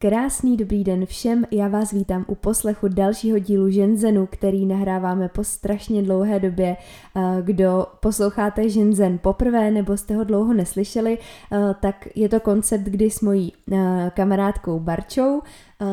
Krásný dobrý den všem, já vás vítám u poslechu dalšího dílu Ženzenu, který nahráváme po strašně dlouhé době. Eh, kdo posloucháte Ženzen poprvé nebo jste ho dlouho neslyšeli, eh, tak je to koncept, kdy s mojí eh, kamarádkou Barčou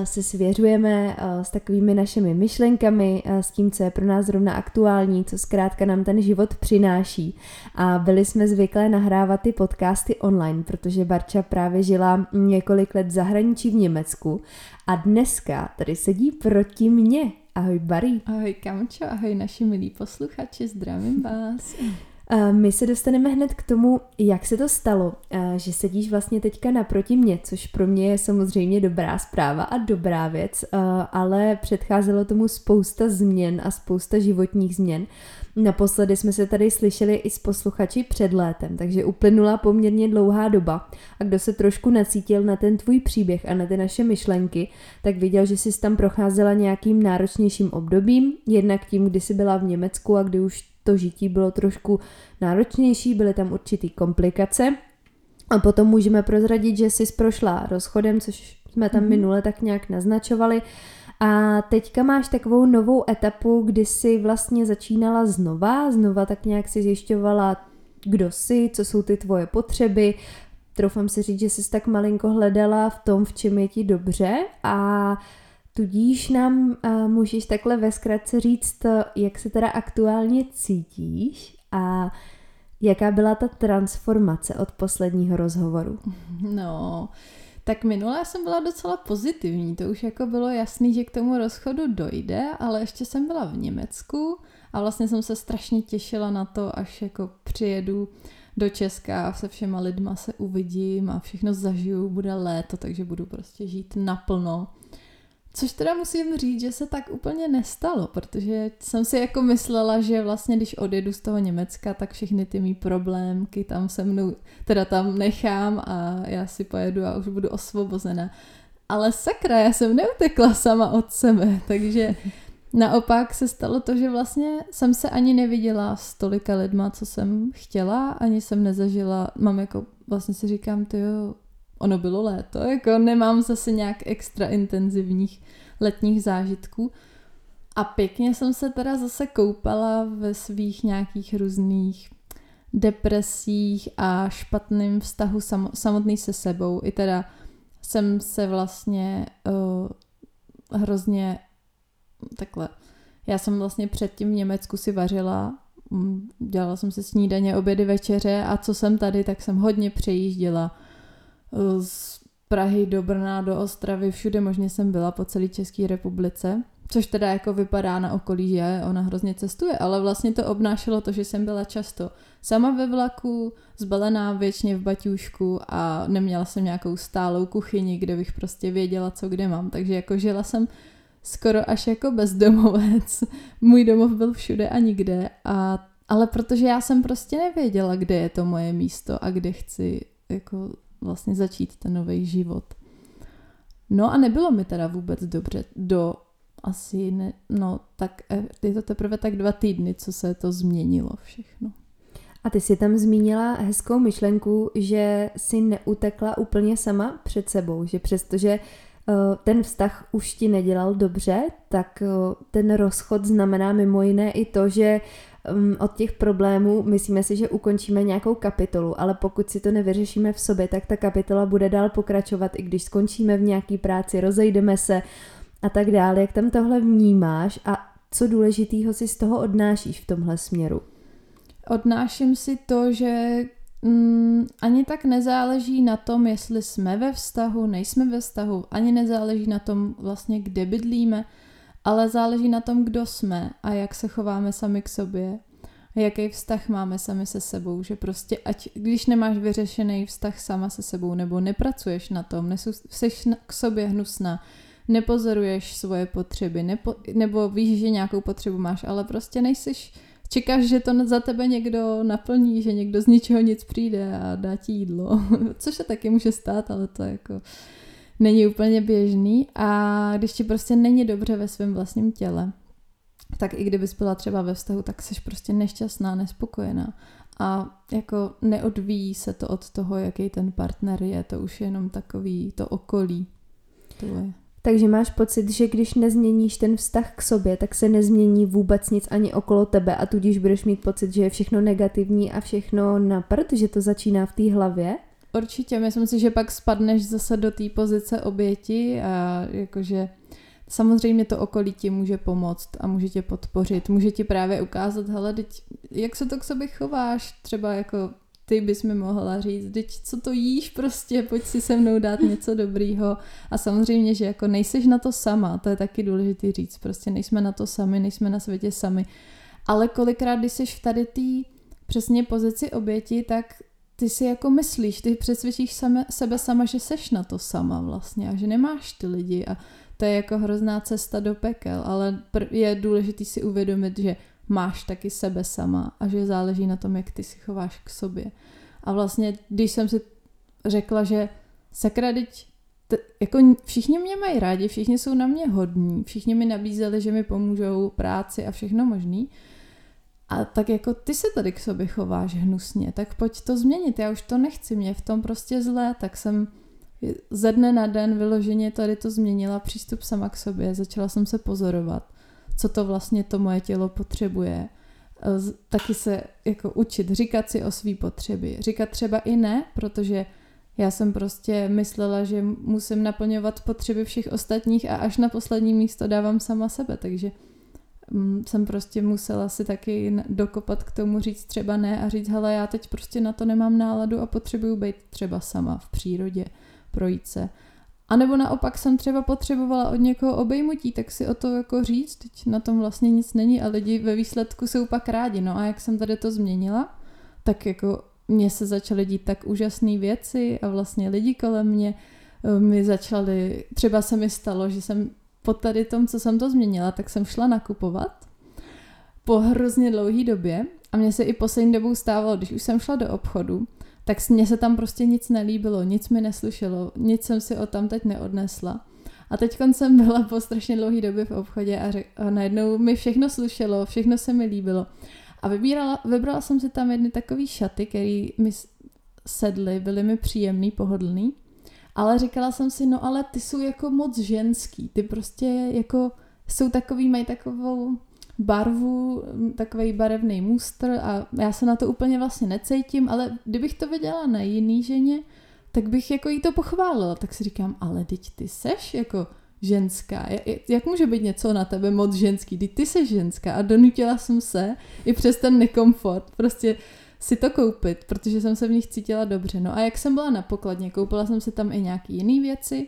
se svěřujeme s takovými našimi myšlenkami, s tím, co je pro nás zrovna aktuální, co zkrátka nám ten život přináší. A byli jsme zvyklé nahrávat ty podcasty online, protože Barča právě žila několik let v zahraničí v Německu a dneska tady sedí proti mně. Ahoj Barry. Ahoj Kamčo, ahoj naši milí posluchači, zdravím vás. My se dostaneme hned k tomu, jak se to stalo, že sedíš vlastně teďka naproti mě, což pro mě je samozřejmě dobrá zpráva a dobrá věc, ale předcházelo tomu spousta změn a spousta životních změn. Naposledy jsme se tady slyšeli i s posluchači před létem, takže uplynula poměrně dlouhá doba. A kdo se trošku nacítil na ten tvůj příběh a na ty naše myšlenky, tak viděl, že jsi tam procházela nějakým náročnějším obdobím, jednak tím, kdy jsi byla v Německu a kdy už to žití bylo trošku náročnější, byly tam určitý komplikace. A potom můžeme prozradit, že jsi prošla rozchodem, což jsme tam mm-hmm. minule tak nějak naznačovali. A teďka máš takovou novou etapu, kdy jsi vlastně začínala znova, znova tak nějak si zjišťovala, kdo jsi, co jsou ty tvoje potřeby. Troufám si říct, že jsi tak malinko hledala v tom, v čem je ti dobře a Tudíž nám uh, můžeš takhle ve zkratce říct, jak se teda aktuálně cítíš a jaká byla ta transformace od posledního rozhovoru. No, tak minule jsem byla docela pozitivní, to už jako bylo jasný, že k tomu rozchodu dojde, ale ještě jsem byla v Německu a vlastně jsem se strašně těšila na to, až jako přijedu do Česka a se všema lidma se uvidím a všechno zažiju, bude léto, takže budu prostě žít naplno. Což teda musím říct, že se tak úplně nestalo, protože jsem si jako myslela, že vlastně když odjedu z toho Německa, tak všechny ty mý problémky tam se mnou, teda tam nechám a já si pojedu a už budu osvobozená. Ale sakra, já jsem neutekla sama od sebe, takže naopak se stalo to, že vlastně jsem se ani neviděla s tolika lidma, co jsem chtěla, ani jsem nezažila, mám jako, vlastně si říkám, ty jo, ono bylo léto, jako nemám zase nějak extra intenzivních letních zážitků. A pěkně jsem se teda zase koupala ve svých nějakých různých depresích a špatným vztahu sam, samotný se sebou. I teda jsem se vlastně uh, hrozně takhle. Já jsem vlastně předtím v Německu si vařila, mm, dělala jsem si snídaně, obědy, večeře a co jsem tady, tak jsem hodně přejížděla z Prahy do Brna, do Ostravy, všude možně jsem byla po celé České republice. Což teda jako vypadá na okolí, že ona hrozně cestuje, ale vlastně to obnášelo to, že jsem byla často sama ve vlaku, zbalená věčně v baťůšku a neměla jsem nějakou stálou kuchyni, kde bych prostě věděla, co kde mám. Takže jako žila jsem skoro až jako bezdomovec. Můj domov byl všude a nikde. A, ale protože já jsem prostě nevěděla, kde je to moje místo a kde chci jako vlastně začít ten nový život. No a nebylo mi teda vůbec dobře do asi, ne, no tak eh, je to teprve tak dva týdny, co se to změnilo všechno. A ty si tam zmínila hezkou myšlenku, že si neutekla úplně sama před sebou, že přestože eh, ten vztah už ti nedělal dobře, tak eh, ten rozchod znamená mimo jiné i to, že um, od těch problémů myslíme si, že ukončíme nějakou kapitolu, ale pokud si to nevyřešíme v sobě, tak ta kapitola bude dál pokračovat, i když skončíme v nějaký práci, rozejdeme se a tak dále. Jak tam tohle vnímáš a co důležitýho si z toho odnášíš v tomhle směru? Odnáším si to, že mm, ani tak nezáleží na tom, jestli jsme ve vztahu, nejsme ve vztahu, ani nezáleží na tom vlastně, kde bydlíme, ale záleží na tom, kdo jsme a jak se chováme sami k sobě. A jaký vztah máme sami se sebou, že prostě ať, když nemáš vyřešený vztah sama se sebou, nebo nepracuješ na tom, jsi k sobě hnusná, nepozoruješ svoje potřeby, nepo, nebo víš, že nějakou potřebu máš, ale prostě nejsiš, čekáš, že to za tebe někdo naplní, že někdo z ničeho nic přijde a dá ti jídlo, což se taky může stát, ale to jako není úplně běžný a když ti prostě není dobře ve svém vlastním těle, tak i kdybys byla třeba ve vztahu, tak jsi prostě nešťastná, nespokojená. A jako neodvíjí se to od toho, jaký ten partner je, to už je jenom takový to okolí. akceptuje. Takže máš pocit, že když nezměníš ten vztah k sobě, tak se nezmění vůbec nic ani okolo tebe a tudíž budeš mít pocit, že je všechno negativní a všechno na prd, že to začíná v té hlavě? Určitě, myslím si, že pak spadneš zase do té pozice oběti a jakože samozřejmě to okolí ti může pomoct a může tě podpořit, může ti právě ukázat, hele, teď, jak se to k sobě chováš, třeba jako ty bys mi mohla říct, teď co to jíš prostě, pojď si se mnou dát něco dobrýho. A samozřejmě, že jako nejseš na to sama, to je taky důležité říct, prostě nejsme na to sami, nejsme na světě sami, ale kolikrát, když jsi v tady té přesně pozici oběti, tak ty si jako myslíš, ty přesvědčíš same, sebe sama, že seš na to sama vlastně a že nemáš ty lidi a to je jako hrozná cesta do pekel, ale je důležité si uvědomit, že máš taky sebe sama a že záleží na tom, jak ty si chováš k sobě. A vlastně, když jsem si řekla, že sakra, teď t- jako všichni mě mají rádi, všichni jsou na mě hodní, všichni mi nabízeli, že mi pomůžou práci a všechno možný, a tak jako ty se tady k sobě chováš hnusně, tak pojď to změnit, já už to nechci, mě v tom prostě zlé, tak jsem ze dne na den vyloženě tady to změnila přístup sama k sobě, začala jsem se pozorovat, co to vlastně to moje tělo potřebuje, taky se jako učit, říkat si o svý potřeby, říkat třeba i ne, protože já jsem prostě myslela, že musím naplňovat potřeby všech ostatních a až na poslední místo dávám sama sebe, takže jsem prostě musela si taky dokopat k tomu říct třeba ne a říct, hele, já teď prostě na to nemám náladu a potřebuju být třeba sama v přírodě, projít se. A nebo naopak jsem třeba potřebovala od někoho obejmutí, tak si o to jako říct, teď na tom vlastně nic není a lidi ve výsledku jsou pak rádi. No a jak jsem tady to změnila, tak jako mně se začaly dít tak úžasné věci a vlastně lidi kolem mě eh, mi začali, třeba se mi stalo, že jsem po tady tom, co jsem to změnila, tak jsem šla nakupovat po hrozně dlouhé době a mně se i poslední dobou stávalo, když už jsem šla do obchodu, tak mně se tam prostě nic nelíbilo, nic mi neslušelo, nic jsem si o tam teď neodnesla. A teď jsem byla po strašně dlouhé době v obchodě a, řek, a najednou mi všechno slušelo, všechno se mi líbilo. A vybírala, vybrala jsem si tam jedny takové šaty, které mi sedly, byly mi příjemný, pohodlný. Ale říkala jsem si, no ale ty jsou jako moc ženský, ty prostě jako jsou takový, mají takovou barvu, takový barevný mustr a já se na to úplně vlastně necítím, ale kdybych to viděla na jiný ženě, tak bych jako jí to pochválila. Tak si říkám, ale teď ty seš jako ženská. Jak může být něco na tebe moc ženský? Teď ty jsi ženská a donutila jsem se i přes ten nekomfort. Prostě si to koupit, protože jsem se v nich cítila dobře. No a jak jsem byla na pokladně, koupila jsem si tam i nějaké jiné věci,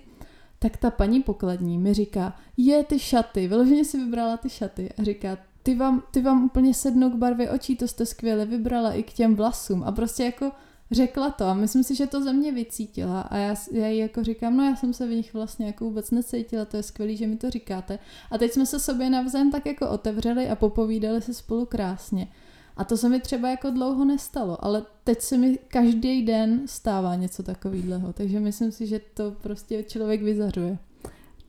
tak ta paní pokladní mi říká, je ty šaty, vyloženě si vybrala ty šaty a říká, ty vám, ty vám úplně sednou k barvě očí, to jste skvěle vybrala i k těm vlasům a prostě jako řekla to a myslím si, že to ze mě vycítila a já, já jí jako říkám, no já jsem se v nich vlastně jako vůbec necítila, to je skvělý, že mi to říkáte a teď jsme se sobě navzájem tak jako otevřeli a popovídali se spolu krásně. A to se mi třeba jako dlouho nestalo, ale teď se mi každý den stává něco takového, takže myslím si, že to prostě člověk vyzařuje.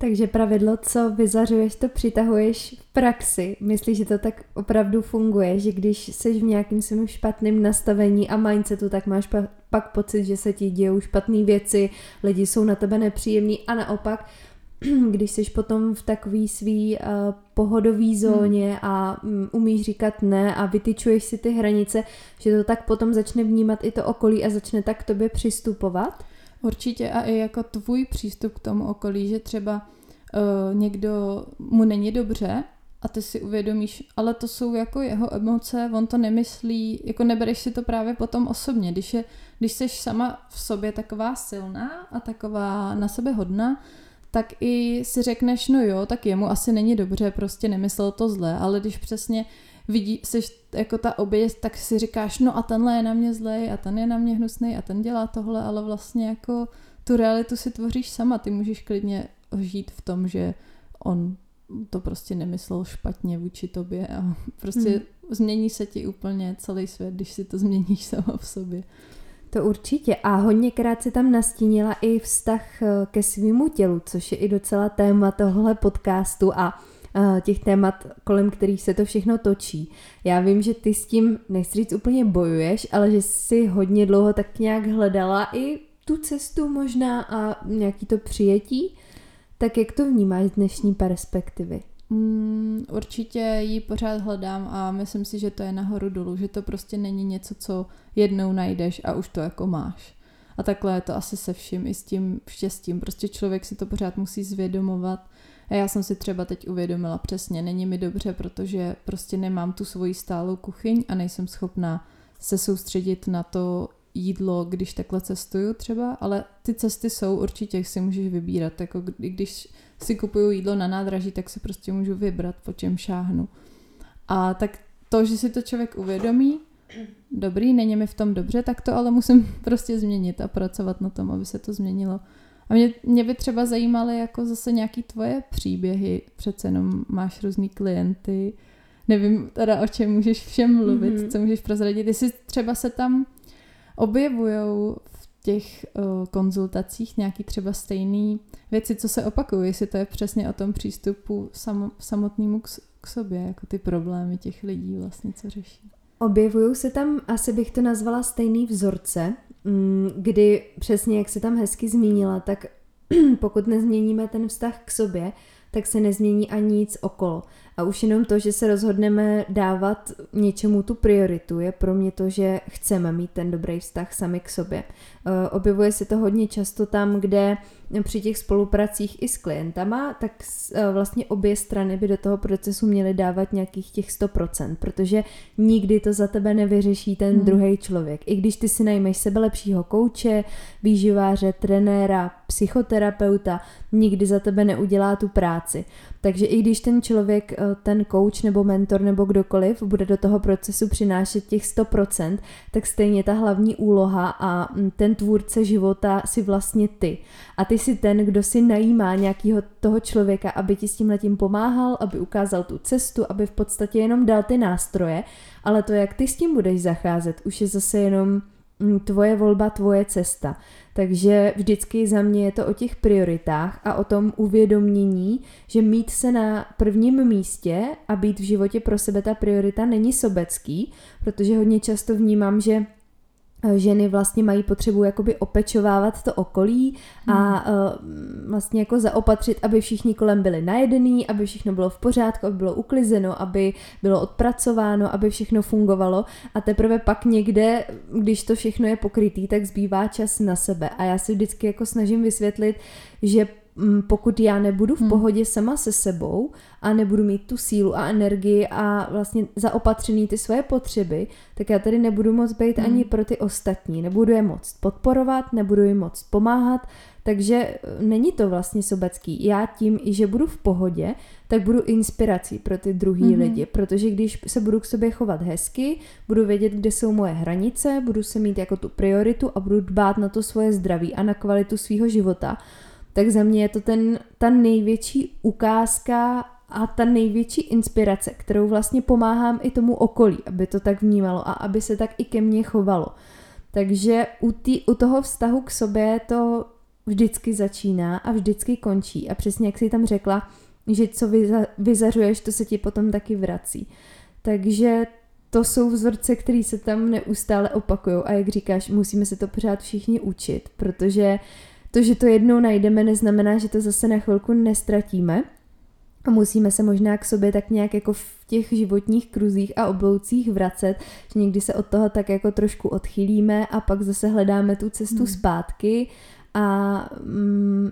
Takže pravidlo, co vyzařuješ, to přitahuješ v praxi. Myslíš, že to tak opravdu funguje, že když jsi v nějakým svým špatným nastavení a mindsetu, tak máš pa- pak pocit, že se ti dějou špatné věci, lidi jsou na tebe nepříjemní a naopak když jsi potom v takový svý uh, pohodový hmm. zóně hmm. a um, umíš říkat ne a vytyčuješ si ty hranice, že to tak potom začne vnímat i to okolí a začne tak k tobě přistupovat? Určitě a i jako tvůj přístup k tomu okolí, že třeba uh, někdo mu není dobře a ty si uvědomíš, ale to jsou jako jeho emoce, on to nemyslí, jako nebereš si to právě potom osobně, když, je, když jsi sama v sobě taková silná a taková na sebe hodná, tak i si řekneš, no jo, tak jemu asi není dobře, prostě nemyslel to zle, ale když přesně vidí, jsi jako ta oběť, tak si říkáš, no a tenhle je na mě zlej a ten je na mě hnusný a ten dělá tohle, ale vlastně jako tu realitu si tvoříš sama, ty můžeš klidně žít v tom, že on to prostě nemyslel špatně vůči tobě a prostě hmm. změní se ti úplně celý svět, když si to změníš sama v sobě. To určitě. A hodněkrát si tam nastínila i vztah eh, ke svýmu tělu, což je i docela téma tohle podcastu a eh, těch témat, kolem kterých se to všechno točí. Já vím, že ty s tím, nechci říct úplně bojuješ, ale že jsi hodně dlouho tak nějak hledala i tu cestu možná a nějaký to přijetí. Tak jak to vnímáš z dnešní perspektivy? Mm, určitě ji pořád hledám a myslím si, že to je nahoru dolů, že to prostě není něco, co jednou najdeš a už to jako máš. A takhle je to asi se vším, i s tím štěstím. Prostě člověk si to pořád musí zvědomovat. A já jsem si třeba teď uvědomila přesně, není mi dobře, protože prostě nemám tu svoji stálou kuchyň a nejsem schopná se soustředit na to jídlo, když takhle cestuju třeba, ale ty cesty jsou, určitě si můžeš vybírat. Jako když si kupuju jídlo na nádraží, tak si prostě můžu vybrat, po čem šáhnu. A tak to, že si to člověk uvědomí, dobrý, není mi v tom dobře, tak to ale musím prostě změnit a pracovat na tom, aby se to změnilo. A mě, mě by třeba zajímaly jako zase nějaký tvoje příběhy, přece jenom máš různý klienty, nevím teda o čem můžeš všem mluvit, mm-hmm. co můžeš prozradit, jestli třeba se tam objevují v těch uh, konzultacích nějaký třeba stejný věci, co se opakují, jestli to je přesně o tom přístupu sam, samotnému k, k sobě, jako ty problémy těch lidí vlastně, co řeší. Objevují se tam, asi bych to nazvala stejný vzorce, mm, kdy přesně, jak se tam hezky zmínila, tak pokud nezměníme ten vztah k sobě, tak se nezmění ani nic okolo. A už jenom to, že se rozhodneme dávat něčemu tu prioritu, je pro mě to, že chceme mít ten dobrý vztah sami k sobě. Eh, objevuje se to hodně často tam, kde při těch spolupracích i s klientama, tak eh, vlastně obě strany by do toho procesu měly dávat nějakých těch 100%, protože nikdy to za tebe nevyřeší ten hmm. druhý člověk. I když ty si najmeš sebe lepšího kouče, výživáře, trenéra, psychoterapeuta, nikdy za tebe neudělá tu práci. Takže i když ten člověk, eh, ten coach nebo mentor nebo kdokoliv bude do toho procesu přinášet těch 100%, tak stejně ta hlavní úloha a mm, ten tvůrce života si vlastně ty. A ty si ten, kdo si najímá nějakého toho člověka, aby ti s tím letím pomáhal, aby ukázal tu cestu, aby v podstatě jenom dal ty nástroje, ale to, jak ty s tím budeš zacházet, už je zase jenom tvoje volba, tvoje cesta. Takže vždycky za mě je to o těch prioritách a o tom uvědomění, že mít se na prvním místě a být v životě pro sebe ta priorita není sobecký, protože hodně často vnímám, že ženy vlastně mají potřebu jakoby opečovávat to okolí a uh, vlastně jako zaopatřit, aby všichni kolem byli najedený, aby všechno bylo v pořádku, aby bylo uklizeno, aby bylo odpracováno, aby všechno fungovalo. A teprve pak někde, když to všechno je pokrytý, tak zbývá čas na sebe. A já si vždycky jako snažím vysvětlit, že pokud já nebudu v hmm. pohodě sama se sebou a nebudu mít tu sílu a energii a vlastně zaopatřený ty svoje potřeby, tak já tady nebudu moc být hmm. ani pro ty ostatní. Nebudu je moc podporovat, nebudu jim moc pomáhat, takže e, není to vlastně sobecký. Já tím, i že budu v pohodě, tak budu inspirací pro ty druhý mm-hmm. lidi, protože když se budu k sobě chovat hezky, budu vědět, kde jsou moje hranice, budu se mít jako tu prioritu a budu dbát na to svoje zdraví a na kvalitu svého života, tak za mě je to ten, ta největší ukázka a ta největší inspirace, kterou vlastně pomáhám i tomu okolí, aby to tak vnímalo a aby se tak i ke mně chovalo. Takže u, tý, u toho vztahu k sobě to vždycky začíná a vždycky končí. A přesně jak jsi tam řekla, že co vyza, vyzařuješ, to se ti potom taky vrací. Takže to jsou vzorce, které se tam neustále opakují a jak říkáš, musíme se to pořád všichni učit, protože to, že to jednou najdeme, neznamená, že to zase na chvilku nestratíme. A musíme se možná k sobě tak nějak jako v těch životních kruzích a obloucích vracet, že někdy se od toho tak jako trošku odchylíme a pak zase hledáme tu cestu hmm. zpátky a mm,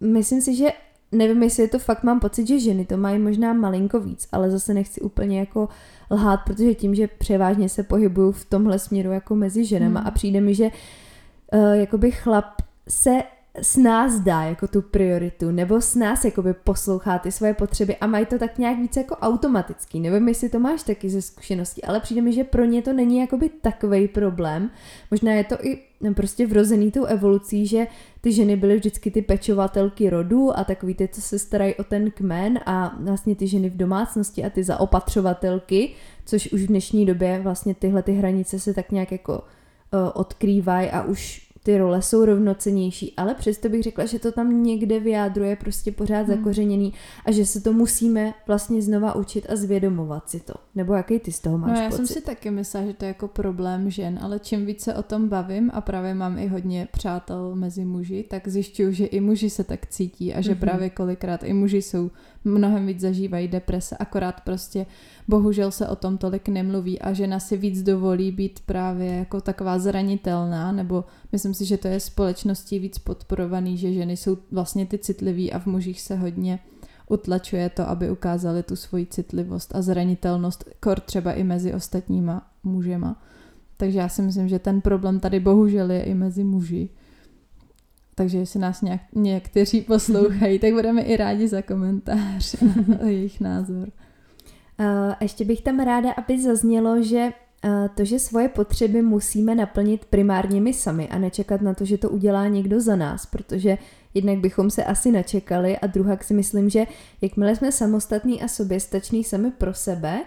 myslím si, že nevím, jestli je to fakt, mám pocit, že ženy to mají možná malinko víc, ale zase nechci úplně jako lhát, protože tím, že převážně se pohybuju v tomhle směru jako mezi ženama hmm. a přijde mi, že uh, jakoby chlap se s nás dá jako tu prioritu, nebo s nás jakoby poslouchá ty svoje potřeby a mají to tak nějak víc jako automatický. Nevím, jestli to máš taky ze zkušeností, ale přijde mi, že pro ně to není jakoby takový problém. Možná je to i no, prostě vrozený tou evolucí, že ty ženy byly vždycky ty pečovatelky rodu a takový ty, co se starají o ten kmen a vlastně ty ženy v domácnosti a ty zaopatřovatelky, což už v dnešní době vlastně tyhle ty hranice se tak nějak jako uh, odkrývají a už ty role jsou rovnocenější, ale přesto bych řekla, že to tam někde vyjádruje prostě pořád hmm. zakořeněný a že se to musíme vlastně znova učit a zvědomovat si to. Nebo jaký ty z toho máš No já pocit? jsem si taky myslela, že to je jako problém žen, ale čím více o tom bavím a právě mám i hodně přátel mezi muži, tak zjišťuju, že i muži se tak cítí a že mm-hmm. právě kolikrát i muži jsou mnohem víc zažívají deprese, akorát prostě bohužel se o tom tolik nemluví a žena si víc dovolí být právě jako taková zranitelná, nebo myslím si, že to je společností víc podporovaný, že ženy jsou vlastně ty citliví a v mužích se hodně utlačuje to, aby ukázali tu svoji citlivost a zranitelnost, kor třeba i mezi ostatníma mužema. Takže já si myslím, že ten problém tady bohužel je i mezi muži. Takže jestli nás nějak, někteří poslouchají, tak budeme i rádi za komentář a jejich názor. A ještě bych tam ráda, aby zaznělo, že to, že svoje potřeby musíme naplnit primárně my sami a nečekat na to, že to udělá někdo za nás, protože jednak bychom se asi načekali a druhá si myslím, že jakmile jsme samostatní a soběstační sami pro sebe,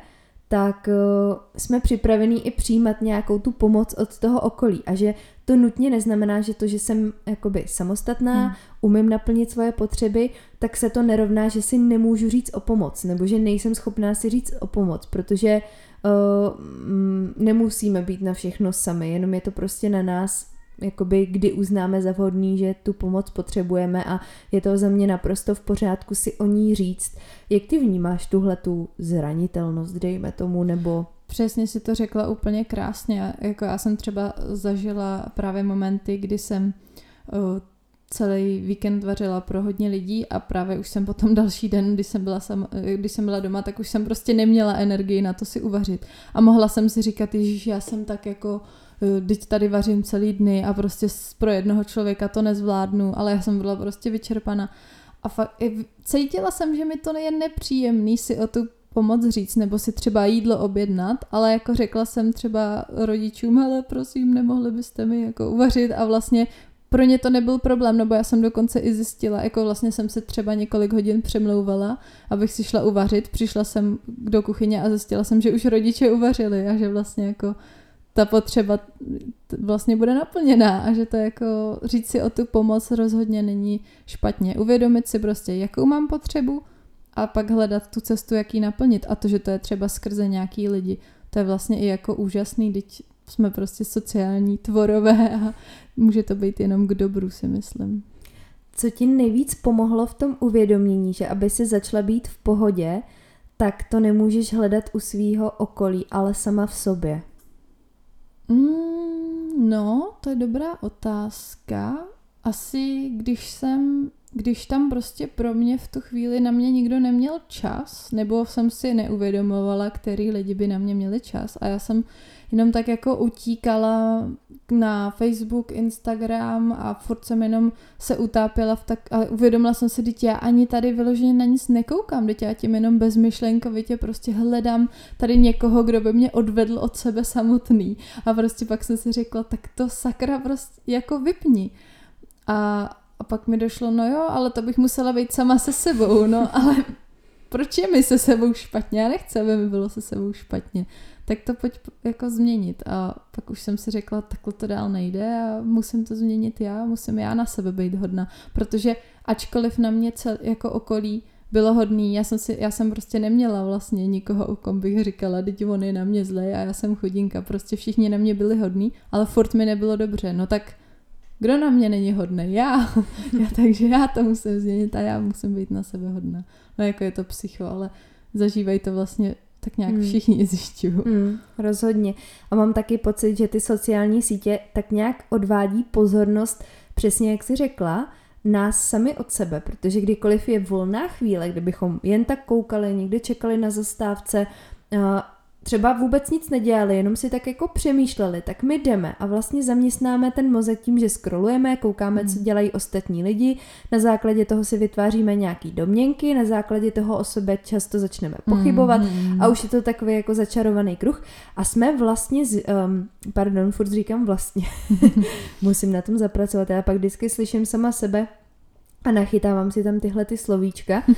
tak uh, jsme připravení i přijímat nějakou tu pomoc od toho okolí a že to nutně neznamená, že to, že jsem jakoby samostatná, hmm. umím naplnit svoje potřeby, tak se to nerovná, že si nemůžu říct o pomoc, nebo že nejsem schopná si říct o pomoc, protože uh, nemusíme být na všechno sami, jenom je to prostě na nás, jakoby kdy uznáme za vhodný, že tu pomoc potřebujeme a je to za mě naprosto v pořádku si o ní říct. Jak ty vnímáš tuhle tu zranitelnost, dejme tomu, nebo... Přesně si to řekla úplně krásně. Jako já jsem třeba zažila právě momenty, kdy jsem uh, celý víkend vařila pro hodně lidí a právě už jsem potom další den, když jsem byla, sam, když jsem byla doma, tak už jsem prostě neměla energii na to si uvařit. A mohla jsem si říkat, že já jsem tak jako teď tady vařím celý dny a prostě pro jednoho člověka to nezvládnu, ale já jsem byla prostě vyčerpaná. A fakt, cítila jsem, že mi to je nepříjemný si o tu pomoc říct, nebo si třeba jídlo objednat, ale jako řekla jsem třeba rodičům, ale prosím, nemohli byste mi jako uvařit a vlastně pro ně to nebyl problém, nebo já jsem dokonce i zjistila, jako vlastně jsem se třeba několik hodin přemlouvala, abych si šla uvařit, přišla jsem do kuchyně a zjistila jsem, že už rodiče uvařili a že vlastně jako ta potřeba vlastně bude naplněná a že to jako říct si o tu pomoc rozhodně není špatně. Uvědomit si prostě, jakou mám potřebu a pak hledat tu cestu, jak ji naplnit. A to, že to je třeba skrze nějaký lidi, to je vlastně i jako úžasný, teď jsme prostě sociální tvorové a může to být jenom k dobru, si myslím. Co ti nejvíc pomohlo v tom uvědomění, že aby si začala být v pohodě, tak to nemůžeš hledat u svýho okolí, ale sama v sobě. Mm, no, to je dobrá otázka. Asi když jsem, když tam prostě pro mě v tu chvíli na mě nikdo neměl čas, nebo jsem si neuvědomovala, který lidi by na mě měli čas a já jsem jenom tak jako utíkala na Facebook, Instagram a furt jsem jenom se utápěla v tak, ale uvědomila jsem si, že já ani tady vyloženě na nic nekoukám, teď já tím jenom bezmyšlenkovitě prostě hledám tady někoho, kdo by mě odvedl od sebe samotný a prostě pak jsem si řekla, tak to sakra prostě jako vypni. A, a pak mi došlo, no jo, ale to bych musela být sama se sebou, no ale proč je mi se sebou špatně? Já nechci, aby mi bylo se sebou špatně tak to pojď jako změnit. A pak už jsem si řekla, takhle to dál nejde a musím to změnit já, musím já na sebe být hodná, protože ačkoliv na mě cel, jako okolí bylo hodný, já jsem, si, já jsem prostě neměla vlastně nikoho, o kom bych říkala, teď on je na mě zlej a já jsem chudinka, prostě všichni na mě byli hodní, ale furt mi nebylo dobře, no tak kdo na mě není hodný? Já. já. Takže já to musím změnit a já musím být na sebe hodná. No jako je to psycho, ale zažívají to vlastně tak nějak hmm. všichni zjišťují. Hmm, rozhodně. A mám taky pocit, že ty sociální sítě tak nějak odvádí pozornost, přesně jak jsi řekla, nás sami od sebe, protože kdykoliv je volná chvíle, kdybychom jen tak koukali, někdy čekali na zastávce, třeba vůbec nic nedělali, jenom si tak jako přemýšleli, tak my jdeme a vlastně zaměstnáme ten mozek tím, že scrollujeme, koukáme, mm. co dělají ostatní lidi, na základě toho si vytváříme nějaký domněnky, na základě toho o sobě často začneme pochybovat mm. a už je to takový jako začarovaný kruh a jsme vlastně, z, um, pardon, furt říkám vlastně, musím na tom zapracovat, já pak vždycky slyším sama sebe, a nachytávám si tam tyhle ty slovíčka. uh,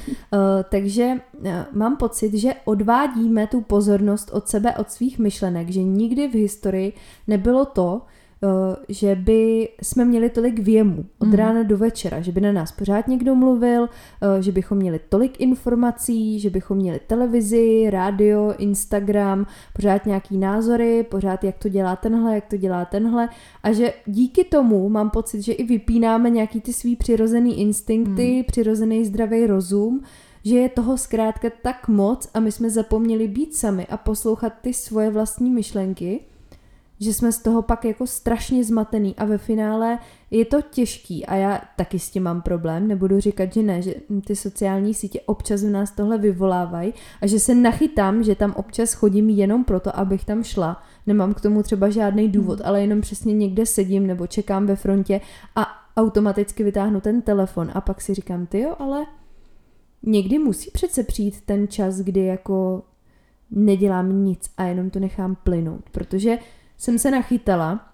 takže uh, mám pocit, že odvádíme tu pozornost od sebe, od svých myšlenek, že nikdy v historii nebylo to, že by jsme měli tolik věmu od hmm. rána do večera, že by na nás pořád někdo mluvil, že bychom měli tolik informací, že bychom měli televizi, rádio, Instagram, pořád nějaký názory, pořád jak to dělá tenhle, jak to dělá tenhle a že díky tomu mám pocit, že i vypínáme nějaký ty svý přirozený instinkty, hmm. přirozený zdravý rozum, že je toho zkrátka tak moc a my jsme zapomněli být sami a poslouchat ty svoje vlastní myšlenky, že jsme z toho pak jako strašně zmatený a ve finále je to těžký a já taky s tím mám problém, nebudu říkat, že ne, že ty sociální sítě občas v nás tohle vyvolávají a že se nachytám, že tam občas chodím jenom proto, abych tam šla. Nemám k tomu třeba žádný důvod, hmm. ale jenom přesně někde sedím nebo čekám ve frontě a automaticky vytáhnu ten telefon a pak si říkám, ty jo, ale někdy musí přece přijít ten čas, kdy jako nedělám nic a jenom to nechám plynout, protože jsem se nachytala,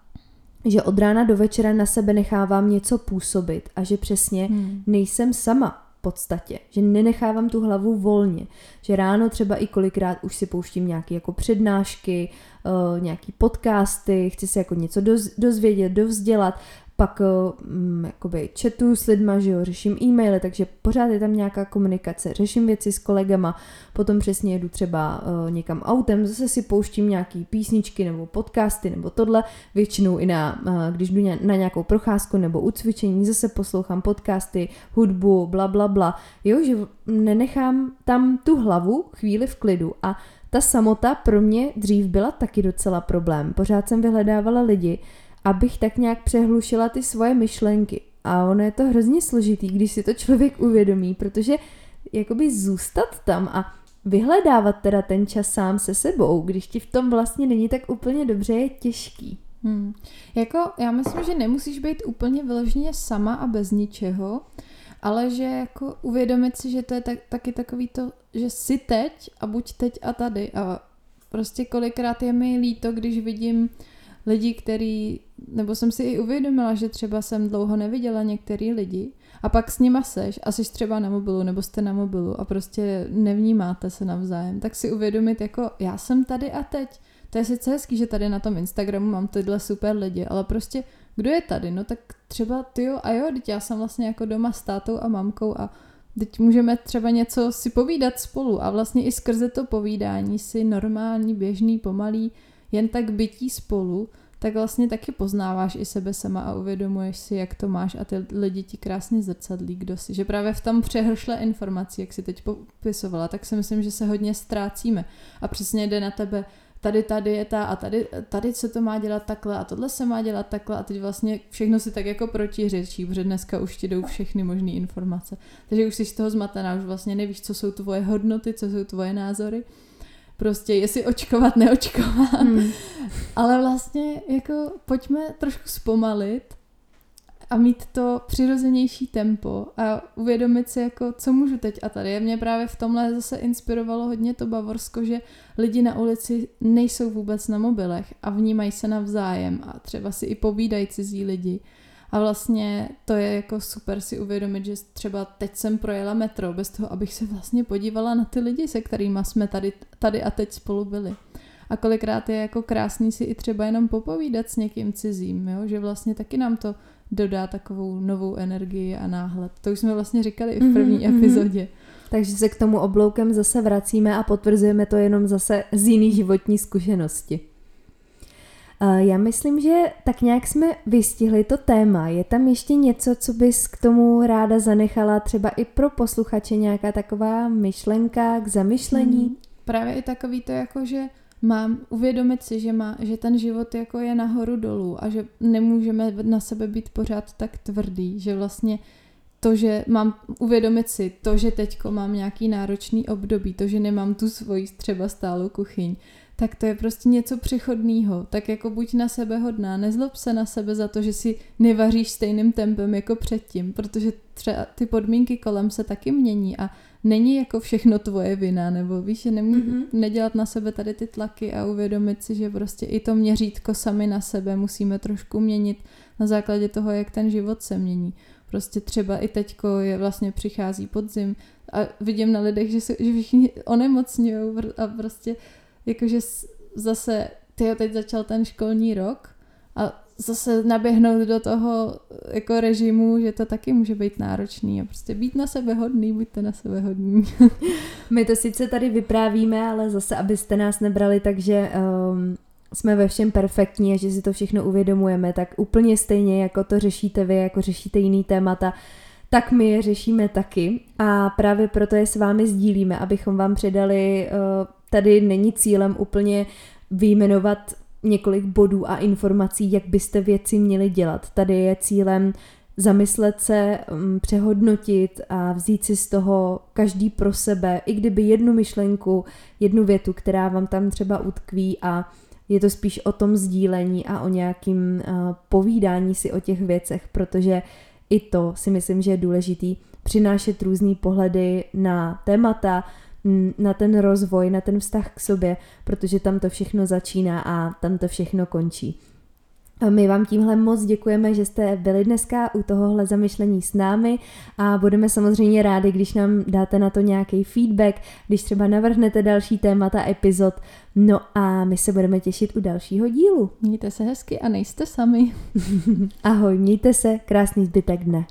že od rána do večera na sebe nechávám něco působit a že přesně hmm. nejsem sama v podstatě, že nenechávám tu hlavu volně, že ráno třeba i kolikrát už si pouštím nějaké jako přednášky, uh, nějaký podcasty, chci se jako něco doz, dozvědět, dovzdělat pak um, jakoby chatu s lidma, že jo, řeším e-maily, takže pořád je tam nějaká komunikace, řeším věci s kolegama, potom přesně jedu třeba uh, někam autem, zase si pouštím nějaký písničky nebo podcasty nebo tohle, většinou i na, uh, když jdu na nějakou procházku nebo u cvičení, zase poslouchám podcasty, hudbu, bla, bla, bla, jo, že nenechám tam tu hlavu chvíli v klidu. A ta samota pro mě dřív byla taky docela problém. Pořád jsem vyhledávala lidi, abych tak nějak přehlušila ty svoje myšlenky. A ono je to hrozně složitý, když si to člověk uvědomí, protože jakoby zůstat tam a vyhledávat teda ten čas sám se sebou, když ti v tom vlastně není tak úplně dobře, je těžký. Hmm. Jako, já myslím, že nemusíš být úplně vyloženě sama a bez ničeho, ale že jako uvědomit si, že to je tak, taky takový to, že jsi teď a buď teď a tady a prostě kolikrát je mi líto, když vidím lidi, který, nebo jsem si i uvědomila, že třeba jsem dlouho neviděla některý lidi a pak s nima seš a jsi třeba na mobilu nebo jste na mobilu a prostě nevnímáte se navzájem, tak si uvědomit jako já jsem tady a teď. To je sice hezký, že tady na tom Instagramu mám tyhle super lidi, ale prostě kdo je tady? No tak třeba ty jo a jo, teď já jsem vlastně jako doma s tátou a mamkou a teď můžeme třeba něco si povídat spolu a vlastně i skrze to povídání si normální, běžný, pomalý jen tak bytí spolu, tak vlastně taky poznáváš i sebe sama a uvědomuješ si, jak to máš a ty lidi ti krásně zrcadlí, kdo si. Že právě v tom přehršle informací, jak si teď popisovala, tak si myslím, že se hodně ztrácíme a přesně jde na tebe, tady, tady je ta a tady, tady se to má dělat takhle a tohle se má dělat takhle a teď vlastně všechno si tak jako protiřečí, protože dneska už ti jdou všechny možné informace. Takže už jsi z toho zmatená, už vlastně nevíš, co jsou tvoje hodnoty, co jsou tvoje názory prostě jestli očkovat, neočkovat. Hmm. Ale vlastně jako pojďme trošku zpomalit a mít to přirozenější tempo a uvědomit si jako, co můžu teď a tady. Mě právě v tomhle zase inspirovalo hodně to Bavorsko, že lidi na ulici nejsou vůbec na mobilech a vnímají se navzájem a třeba si i povídají cizí lidi. A vlastně to je jako super si uvědomit, že třeba teď jsem projela metro bez toho, abych se vlastně podívala na ty lidi, se kterými jsme tady, tady a teď spolu byli. A kolikrát je jako krásný si i třeba jenom popovídat s někým cizím, jo? že vlastně taky nám to dodá takovou novou energii a náhled. To už jsme vlastně říkali i v první mm-hmm. epizodě. Takže se k tomu obloukem zase vracíme a potvrzujeme to jenom zase z jiný životní zkušenosti. Já myslím, že tak nějak jsme vystihli to téma. Je tam ještě něco, co bys k tomu ráda zanechala, třeba i pro posluchače nějaká taková myšlenka k zamyšlení? Hmm, právě i takový to jako, že mám uvědomit si, že, má, že ten život jako je nahoru dolů a že nemůžeme na sebe být pořád tak tvrdý, že vlastně to, že mám uvědomit si to, že teďko mám nějaký náročný období, to, že nemám tu svoji třeba stálou kuchyň, tak to je prostě něco přechodného. Tak jako buď na sebe hodná, nezlob se na sebe za to, že si nevaříš stejným tempem jako předtím, protože třeba ty podmínky kolem se taky mění a není jako všechno tvoje vina, nebo víš, že nemů- mm-hmm. nedělat na sebe tady ty tlaky a uvědomit si, že prostě i to měřítko sami na sebe musíme trošku měnit na základě toho, jak ten život se mění. Prostě třeba i teďko je vlastně přichází podzim a vidím na lidech, že, se, že všichni onemocňují a prostě jakože zase, ty teď začal ten školní rok a zase naběhnout do toho jako režimu, že to taky může být náročný a prostě být na sebe hodný, buďte na sebe hodní. My to sice tady vyprávíme, ale zase, abyste nás nebrali, takže um, jsme ve všem perfektní a že si to všechno uvědomujeme, tak úplně stejně, jako to řešíte vy, jako řešíte jiný témata, tak my je řešíme taky a právě proto je s vámi sdílíme, abychom vám předali, uh, tady není cílem úplně vyjmenovat několik bodů a informací, jak byste věci měli dělat. Tady je cílem zamyslet se, mm, přehodnotit a vzít si z toho každý pro sebe, i kdyby jednu myšlenku, jednu větu, která vám tam třeba utkví a je to spíš o tom sdílení a o nějakým uh, povídání si o těch věcech, protože i to si myslím, že je důležitý přinášet různé pohledy na témata, na ten rozvoj, na ten vztah k sobě, protože tam to všechno začíná a tam to všechno končí. A my vám tímhle moc děkujeme, že jste byli dneska u tohohle zamyšlení s námi a budeme samozřejmě rádi, když nám dáte na to nějaký feedback, když třeba navrhnete další témata epizod. No a my se budeme těšit u dalšího dílu. Mějte se hezky a nejste sami. Ahoj, mějte se, krásný zbytek dne.